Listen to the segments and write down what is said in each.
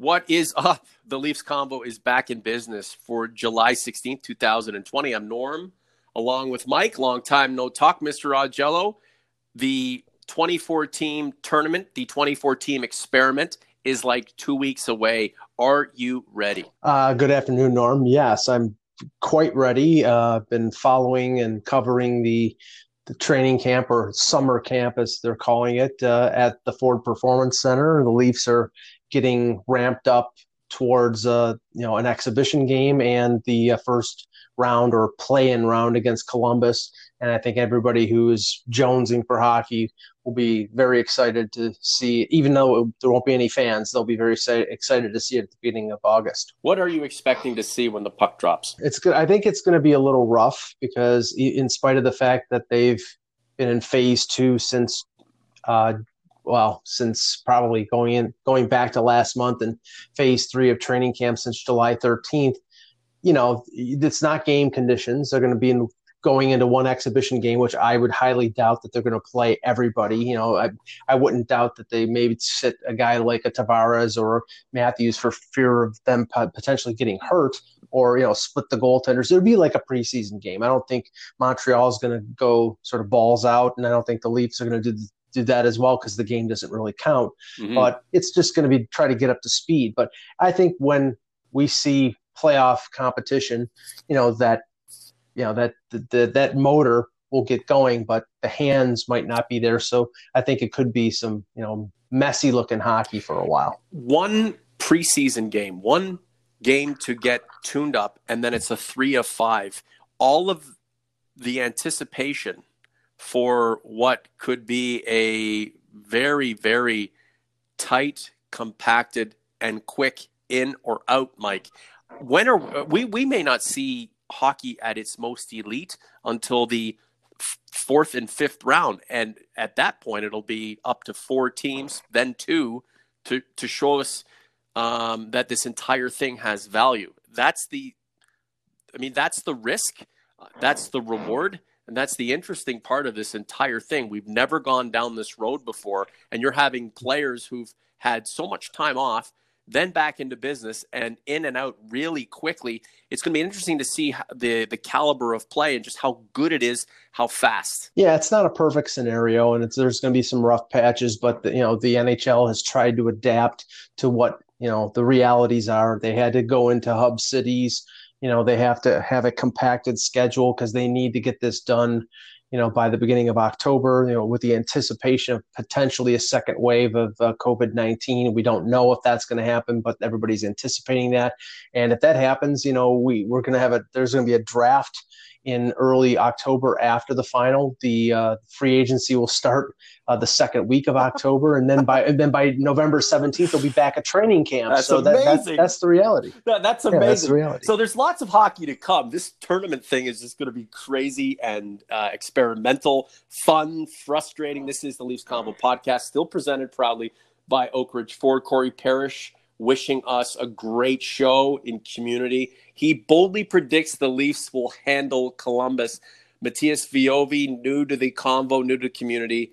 What is up? The Leafs Convo is back in business for July 16th, 2020. I'm Norm, along with Mike. Long time no talk, Mr. Augello. The 24 team tournament, the 24 team experiment is like two weeks away. Are you ready? Uh, good afternoon, Norm. Yes, I'm quite ready. Uh, I've been following and covering the the training camp or summer camp, as they're calling it, uh, at the Ford Performance Center. The Leafs are getting ramped up towards uh, you know an exhibition game and the uh, first round or play-in round against Columbus. And I think everybody who is jonesing for hockey will be very excited to see. Even though there won't be any fans, they'll be very excited to see it at the beginning of August. What are you expecting to see when the puck drops? It's good. I think it's going to be a little rough because, in spite of the fact that they've been in phase two since uh, well, since probably going in going back to last month and phase three of training camp since July 13th. You know, it's not game conditions. They're going to be in, going into one exhibition game, which I would highly doubt that they're going to play everybody. You know, I I wouldn't doubt that they maybe sit a guy like a Tavares or Matthews for fear of them potentially getting hurt or you know split the goaltenders. It would be like a preseason game. I don't think Montreal is going to go sort of balls out, and I don't think the Leafs are going to do do that as well because the game doesn't really count. Mm-hmm. But it's just going to be try to get up to speed. But I think when we see playoff competition, you know that you know that the, the, that motor will get going, but the hands might not be there. So I think it could be some you know messy looking hockey for a while. One preseason game, one game to get tuned up, and then it's a three of five. All of the anticipation for what could be a very, very tight, compacted, and quick in or out, Mike. When are we? We may not see hockey at its most elite until the fourth and fifth round, and at that point, it'll be up to four teams, then two, to to show us um, that this entire thing has value. That's the, I mean, that's the risk, uh, that's the reward, and that's the interesting part of this entire thing. We've never gone down this road before. And you're having players who've had so much time off, then back into business and in and out really quickly. It's going to be interesting to see the the caliber of play and just how good it is, how fast. Yeah, it's not a perfect scenario, and there's going to be some rough patches, but the, you know the NHL has tried to adapt to what you know the realities are. They had to go into hub cities you know they have to have a compacted schedule because they need to get this done you know by the beginning of october you know with the anticipation of potentially a second wave of uh, covid-19 we don't know if that's going to happen but everybody's anticipating that. And if that happens you know we we're going to have a there's going to be a draft in early October after the final. The uh, free agency will start uh, the second week of October, and then by and then by November seventeenth, they'll be back at training camp. That's so. That, that, that's the reality. That, that's amazing. Yeah, that's the reality. So there's lots of hockey to come. This tournament thing is just going to be crazy and uh, experimental, fun, frustrating. This is the Leafs Convo podcast, still presented proudly by Oak Ridge Ford. Corey Parrish wishing us a great show in community. He boldly predicts the Leafs will handle Columbus. Matthias Viovi, new to the convo, new to community,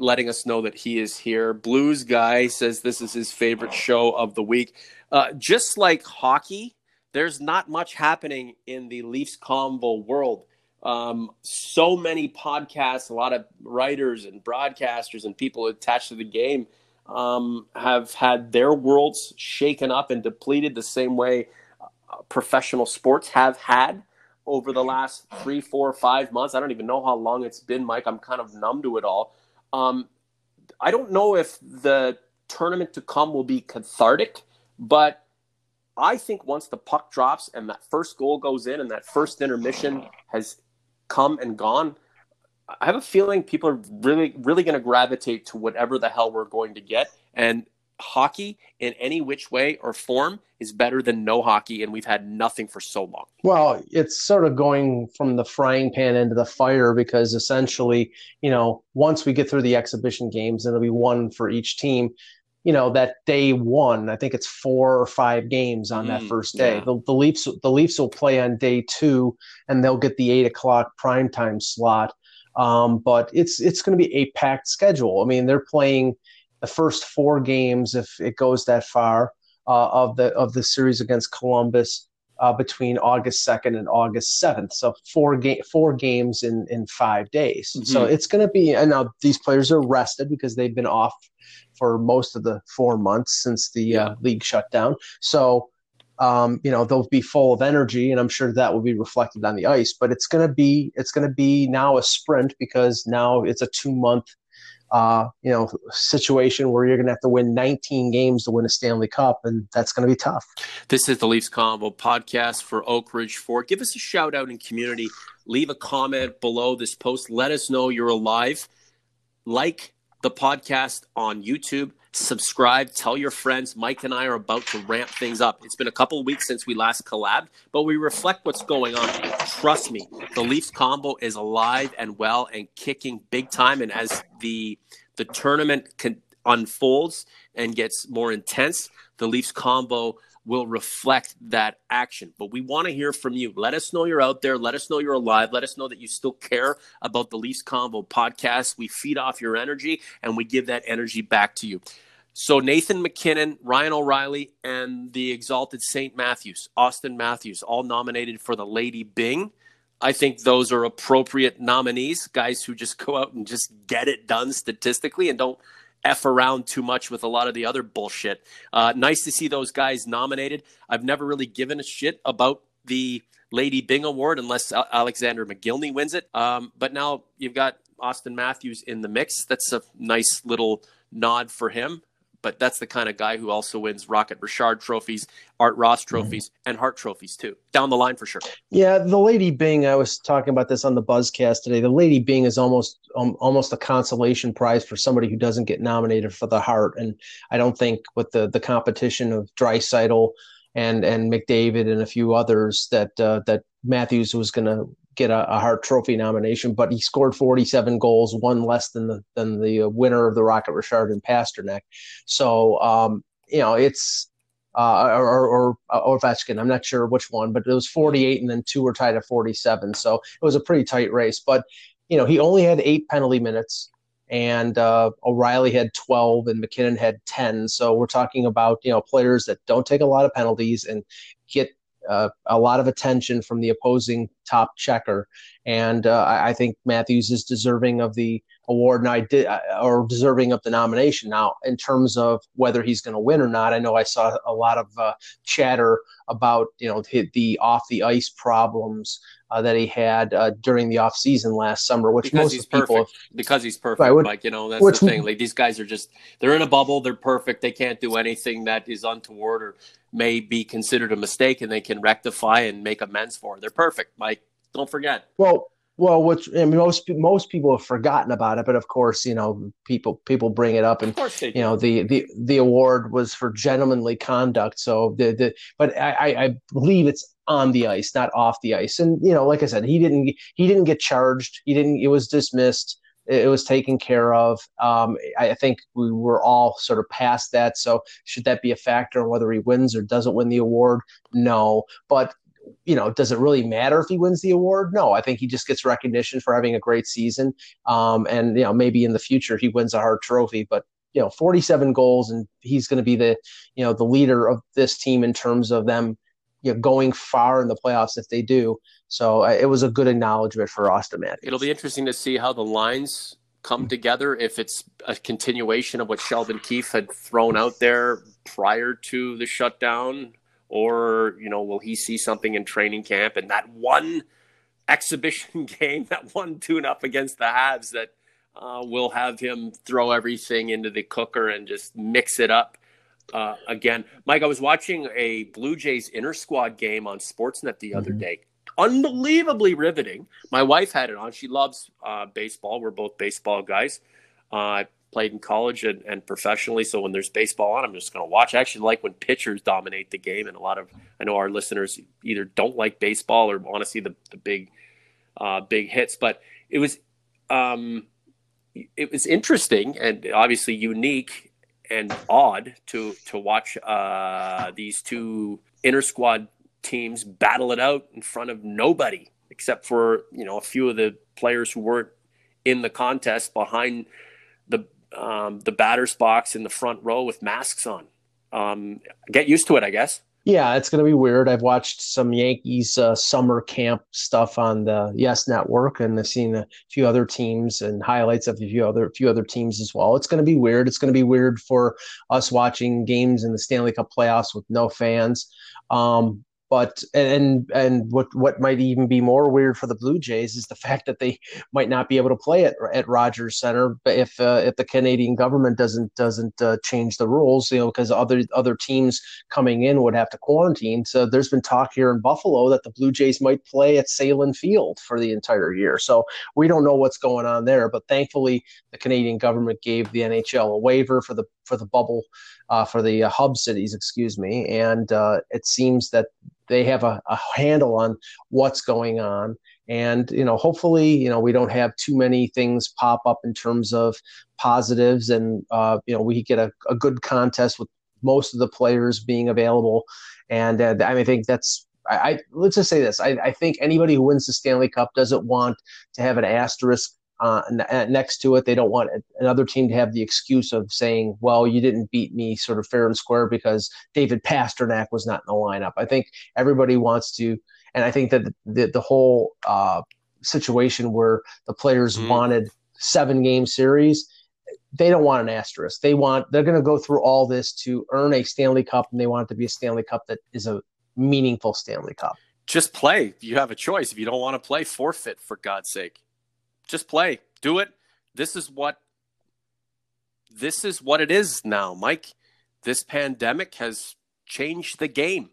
letting us know that he is here. Blues guy says this is his favorite show of the week. Uh, just like hockey, there's not much happening in the Leafs convo world. Um, so many podcasts, a lot of writers and broadcasters and people attached to the game um, have had their worlds shaken up and depleted the same way uh, professional sports have had over the last three, four, five months. I don't even know how long it's been, Mike. I'm kind of numb to it all. Um, I don't know if the tournament to come will be cathartic, but I think once the puck drops and that first goal goes in and that first intermission has come and gone, I have a feeling people are really, really going to gravitate to whatever the hell we're going to get. And hockey in any which way or form is better than no hockey, and we've had nothing for so long. Well, it's sort of going from the frying pan into the fire because essentially, you know, once we get through the exhibition games, and it'll be one for each team. You know that day one, I think it's four or five games on mm, that first day. Yeah. The, the Leafs, the Leafs will play on day two, and they'll get the eight o'clock primetime slot um, but it's it's going to be a packed schedule. I mean, they're playing the first four games if it goes that far uh, of the of the series against Columbus uh, between August 2nd and August 7th. So four game four games in in five days. Mm-hmm. So it's going to be and now these players are rested because they've been off for most of the four months since the yeah. uh, league shut down. So um, you know they'll be full of energy, and I'm sure that will be reflected on the ice. But it's going to be it's going to be now a sprint because now it's a two month uh, you know, situation where you're going to have to win 19 games to win a Stanley Cup, and that's going to be tough. This is the Leafs Convo podcast for Oak Ridge. Give us a shout out in community. Leave a comment below this post. Let us know you're alive. Like the podcast on YouTube. Subscribe. Tell your friends. Mike and I are about to ramp things up. It's been a couple weeks since we last collabed, but we reflect what's going on. Trust me, the Leafs Convo is alive and well and kicking big time. And as the the tournament can, unfolds and gets more intense, the Leafs Convo will reflect that action. But we want to hear from you. Let us know you're out there. Let us know you're alive. Let us know that you still care about the Leafs Convo podcast. We feed off your energy and we give that energy back to you. So Nathan MacKinnon, Ryan O'Reilly, and the exalted St. Matthews, Auston Matthews, all nominated for the Lady Byng. I think those are appropriate nominees, guys who just go out and just get it done statistically and don't f around too much with a lot of the other bullshit. Uh, nice to see those guys nominated. I've never really given a shit about the Lady Byng Award unless Alexander Mogilny wins it. Um, but now you've got Auston Matthews in the mix. That's a nice little nod for him but that's the kind of guy who also wins Rocket Richard trophies, Art Ross mm-hmm. trophies, mm-hmm. and Hart trophies too. Down the line for sure. Yeah, the Lady Byng. I was talking about this on the Buzzcast today. The Lady Byng is almost um, almost a consolation prize for somebody who doesn't get nominated for the Hart, and I don't think with the the competition of Draisaitl and and McDavid and a few others that uh, that Matthews was going to get a, a Hart Trophy nomination, but he scored 47 goals, one less than the than the winner of the Rocket Richard and Pastrnak. So um, you know it's uh, or, or, or Ovechkin. I'm not sure which one, but it was 48, and then two were tied at 47. So it was a pretty tight race. But you know he only had eight penalty minutes and uh, O'Reilly had 12 and MacKinnon had 10. So we're talking about you know players that don't take a lot of penalties and get uh, a lot of attention from the opposing top checker, and uh, I, I, think Matthews is deserving of the award, and I did uh, or deserving of the nomination. Now, in terms of whether he's going to win or not, I know I saw a lot of uh, chatter about you know the, the off the ice problems uh, that he had uh, during the off season last summer, which because most people have, because he's perfect. Right, which, like you know, that's which, the thing. Like these guys are just they're in a bubble. They're perfect. They can't do anything that is untoward or may be considered a mistake, and they can rectify and make amends for. They're perfect. Mike, don't forget. Well, well, which I mean, most most people have forgotten about it, but of course, you know, people people bring it up, and you know, the the the award was for gentlemanly conduct. So the the, but I I believe it's on the ice, not off the ice. And you know, like I said, he didn't he didn't get charged. He didn't. It was dismissed. It was taken care of. Um, I think we were all sort of past that. So should that be a factor whether he wins or doesn't win the award? No. But you know, does it really matter if he wins the award? No, I think he just gets recognition for having a great season. Um, and you know, maybe in the future he wins a Hart Trophy, but you know, 47 goals, and he's going to be the you know the leader of this team in terms of them you know going far in the playoffs if they do. So uh, it was a good acknowledgement for Auston Matthews. It'll be interesting to see how the lines come together if it's a continuation of what Sheldon Keefe had thrown out there prior to the shutdown or you know will he see something in training camp and that one exhibition game that one tune up against the Habs that uh, will have him throw everything into the cooker and just mix it up uh, again? Mike i was watching a blue jays inter squad game on sportsnet the other mm-hmm. day. Unbelievably riveting. My wife had it on. She loves uh, baseball. We're both baseball guys. Uh, played in college and, and professionally. So when there's baseball on, I'm just going to watch. I actually like when pitchers dominate the game. And a lot of, I know our listeners either don't like baseball or want to see the, the big, uh, big hits. But it was, um, it was interesting and obviously unique and odd to to watch uh, these two inter squad teams battle it out in front of nobody except for you know a few of the players who weren't in the contest behind the um, the batter's box in the front row with masks on. Um, get used to it, I guess. Yeah, it's going to be weird. I've watched some Yankees uh, summer camp stuff on the Yes Network, and I've seen a few other teams and highlights of a few other few other teams as well. It's going to be weird. It's going to be weird for us watching games in the Stanley Cup playoffs with no fans. Um, but and and what what might even be more weird for the Blue Jays is the fact that they might not be able to play at at Rogers Center if uh, if the Canadian government doesn't doesn't uh, change the rules, you know, because other other teams coming in would have to quarantine. So there's been talk here in Buffalo that the Blue Jays might play at Sahlen Field for the entire year. So we don't know what's going on there, but thankfully the Canadian government gave the NHL a waiver for the for the bubble uh, for the uh, hub cities, excuse me, and uh, it seems that they have a, a handle on what's going on. And you know hopefully you know we don't have too many things pop up in terms of positives. And uh, you know we get a, a, good contest with most of the players being available. And uh, I, mean, I think that's I, I, let's just say this. I, I think anybody who wins the stanley cup doesn't want to have an asterisk uh, next to it. They don't want another team to have the excuse of saying, well, you didn't beat me sort of fair and square because David Pastrnak was not in the lineup. I think everybody wants to, and I think that the, the whole uh, situation where the players mm. wanted seven game series, they don't want an asterisk. They want, they're going to go through all this to earn a Stanley Cup, and they want it to be a Stanley Cup that is a meaningful Stanley Cup. Just play. You have a choice. If you don't want to play, forfeit, for God's sake just play, do it. This is what this is what it is now, Mike. This pandemic has changed the game.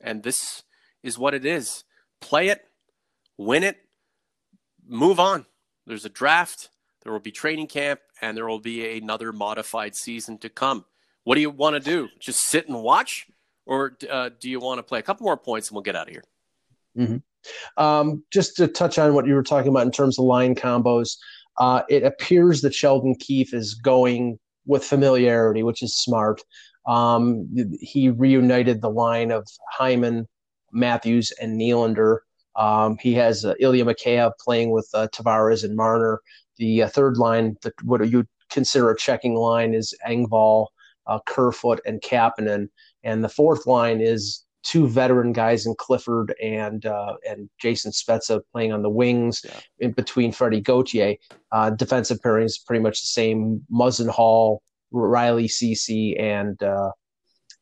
And this is what it is. Play it, win it, move on. There's a draft, there will be training camp, and there will be another modified season to come. What do you want to do? Just sit and watch? Or uh, do you want to play a couple more points and we'll get out of here? Mm-hmm. Um, just to touch on what you were talking about in terms of line combos, uh, it appears that Sheldon Keefe is going with familiarity, which is smart. Um, he reunited the line of Hyman, Matthews, and Nylander. Um, he has uh, Ilya Mikheyev playing with uh, Tavares and Marner. The uh, third line, the, what you consider a checking line, is Engvall, uh, Kerfoot, and Kapanen. And the fourth line is two veteran guys in Clifford and uh, and Jason Spezza playing on the wings yeah. in between Freddie Gauthier. Uh, defensive pairings pretty much the same. Muzzin Holl, Rielly Ceci, and uh,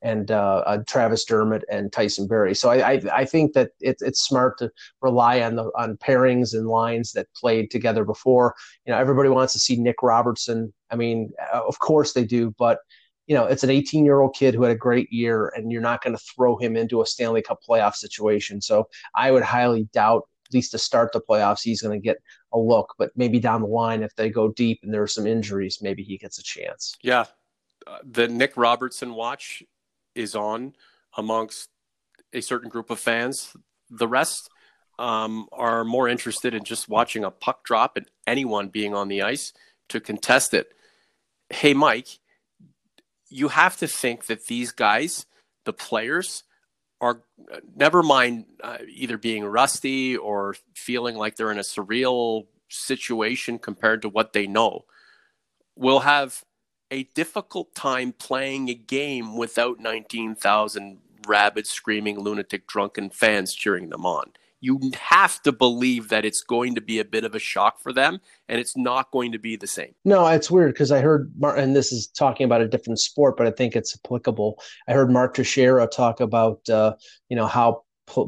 and uh, uh, Travis Dermott and Tyson Barrie. So I, I, I think that it, it's smart to rely on the on pairings and lines that played together before. You know, everybody wants to see Nick Robertson. I mean, uh, of course they do, but you know, it's an 18 year old kid who had a great year, and you're not going to throw him into a Stanley Cup playoff situation. So I would highly doubt, at least to start the playoffs, he's going to get a look. But maybe down the line, if they go deep and there are some injuries, maybe he gets a chance. Yeah. Uh, the Nick Robertson watch is on amongst a certain group of fans. The rest um, are more interested in just watching a puck drop and anyone being on the ice to contest it. Hey, Mike you have to think that these guys, the players, are never mind uh, either being rusty or feeling like they're in a surreal situation compared to what they know, will have a difficult time playing a game without 19,000 rabid, screaming, lunatic, drunken fans cheering them on you have to believe that it's going to be a bit of a shock for them and it's not going to be the same. No, it's weird because I heard, and this is talking about a different sport, but I think it's applicable. I heard Mark Teixeira talk about, uh, you know, how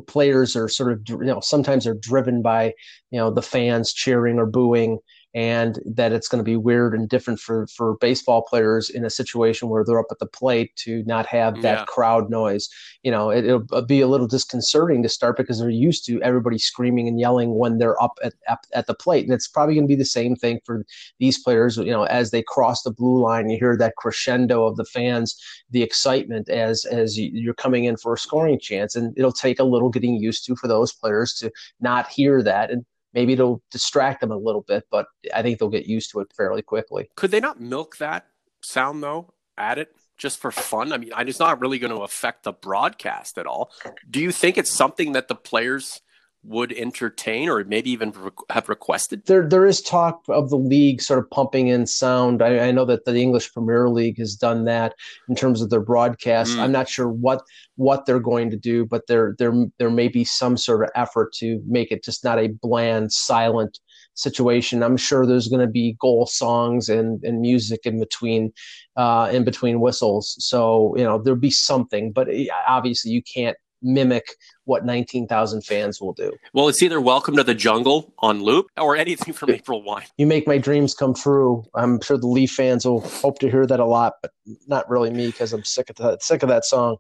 players are sort of, you know, sometimes they're driven by, you know, the fans cheering or booing and that it's going to be weird and different for for baseball players in a situation where they're up at the plate to not have that yeah. crowd noise. You know, it, will uh, be a little disconcerting to start because they're used to everybody screaming and yelling when they're up at at, at the plate, and it's probably going to be the same thing for these players. You know, as they cross the blue line, you hear that crescendo of the fans, the excitement as as you're coming in for a scoring chance, and it'll take a little getting used to for those players to not hear that and maybe it'll distract them a little bit, but I think they'll get used to it fairly quickly. Could they not milk that sound though? Add it just for fun? I mean, it's not really going to affect the broadcast at all. Do you think it's something that the players would entertain or maybe even have requested? There, there is talk of the league sort of pumping in sound. I, I, know that the English Premier League has done that in terms of their broadcast. Mm. I'm not sure what what they're going to do, but there there there may be some sort of effort to make it just not a bland, silent situation. I'm sure there's going to be goal songs and, and music in between uh, in between whistles. So you know there'll be something, but obviously you can't mimic what 19,000 fans will do. Well, it's either Welcome to the Jungle on loop or anything from April Wine. You make my dreams come true. I'm sure the Leaf fans will hope to hear that a lot, but not really me because I'm sick of that sick of that song.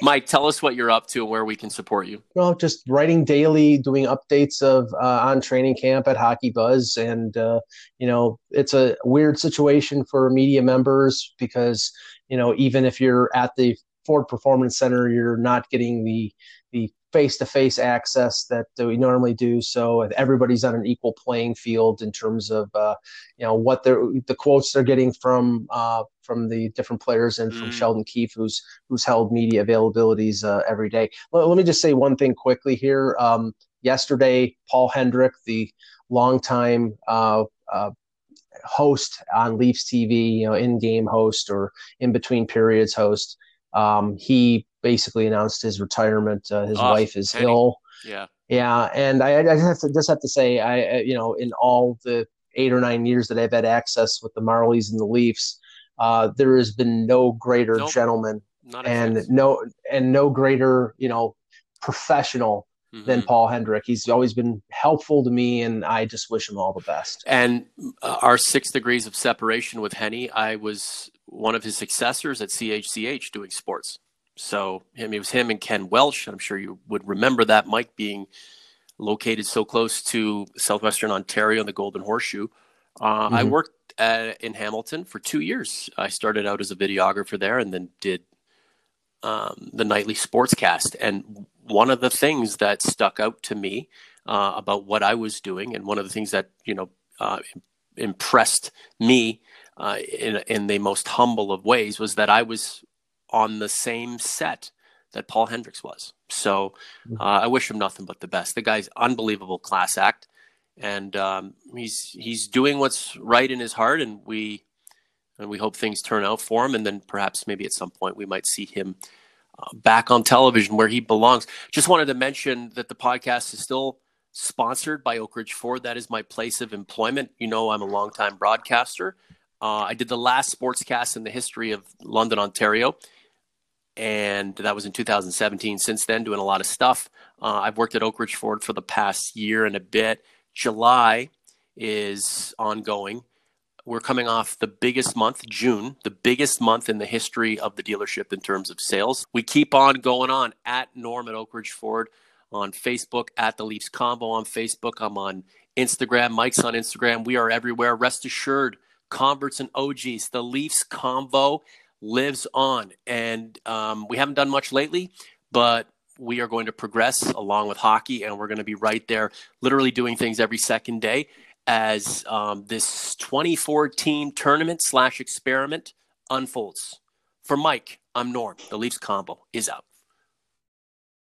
Mike, tell us what you're up to and where we can support you. Well, just writing daily, doing updates of uh, on training camp at Hockey Buzz, and uh, you know it's a weird situation for media members because you know even if you're at the Ford Performance Center, you're not getting the the face-to-face access that we normally do. So everybody's on an equal playing field in terms of uh, you know what they're the quotes they're getting from uh, from the different players and from mm. Sheldon Keefe, who's who's held media availabilities uh, every day. Let, let, me just say one thing quickly here. Um, yesterday, Paul Hendrick, the longtime uh, uh, host on Leafs TV, you know, in-game host or in between periods host. Um, he basically announced his retirement. Uh, his wife is Penny. ill. Yeah. Yeah, and I, I have to just have to say, I you know, in all the eight or nine years that I've had access with the Marlies and the Leafs, uh, there has been no greater nope. gentleman and no and no greater you know professional mm-hmm. than Paul Hendrick. He's always been helpful to me, and I just wish him all the best. And uh, our six degrees of separation with Henny, I was one of his successors at CHCH doing sports. So him, it was him and Ken Welch. I'm sure you would remember that Mike being located so close to southwestern Ontario and the Golden Horseshoe. Uh, mm-hmm. I worked at, in Hamilton for two years. I started out as a videographer there, and then did um, the nightly sportscast. And one of the things that stuck out to me uh, about what I was doing, and one of the things that you know uh, impressed me uh, in in the most humble of ways, was that I was on the same set that Paul Hendricks was. So mm-hmm. uh, I wish him nothing but the best. The guy's unbelievable class act, and um, he's he's doing what's right in his heart, and we and we hope things turn out for him. And then perhaps maybe at some point we might see him uh, back on television where he belongs. Just wanted to mention that the podcast is still sponsored by Oak Ridge Ford. That is my place of employment. You know, I'm a longtime broadcaster. Uh, I did the last sportscast in the history of London, Ontario and that was in 2017. Since then, doing a lot of stuff. Uh, I've worked at Oak Ridge Ford for the past year and a bit. July is ongoing. We're coming off the biggest month, June, the biggest month in the history of the dealership in terms of sales. We keep on going on at Norm at Oak Ridge Ford on Facebook, at the Leafs Convo on Facebook. I'm on Instagram. Mike's on Instagram. We are everywhere. Rest assured, converts and OGs, the Leafs Convo lives on. And um, we haven't done much lately, but we are going to progress along with hockey, and we're going to be right there, literally doing things every second day as um, this 2014 tournament slash experiment unfolds. For Mike, I'm Norm. The Leafs Convo is out.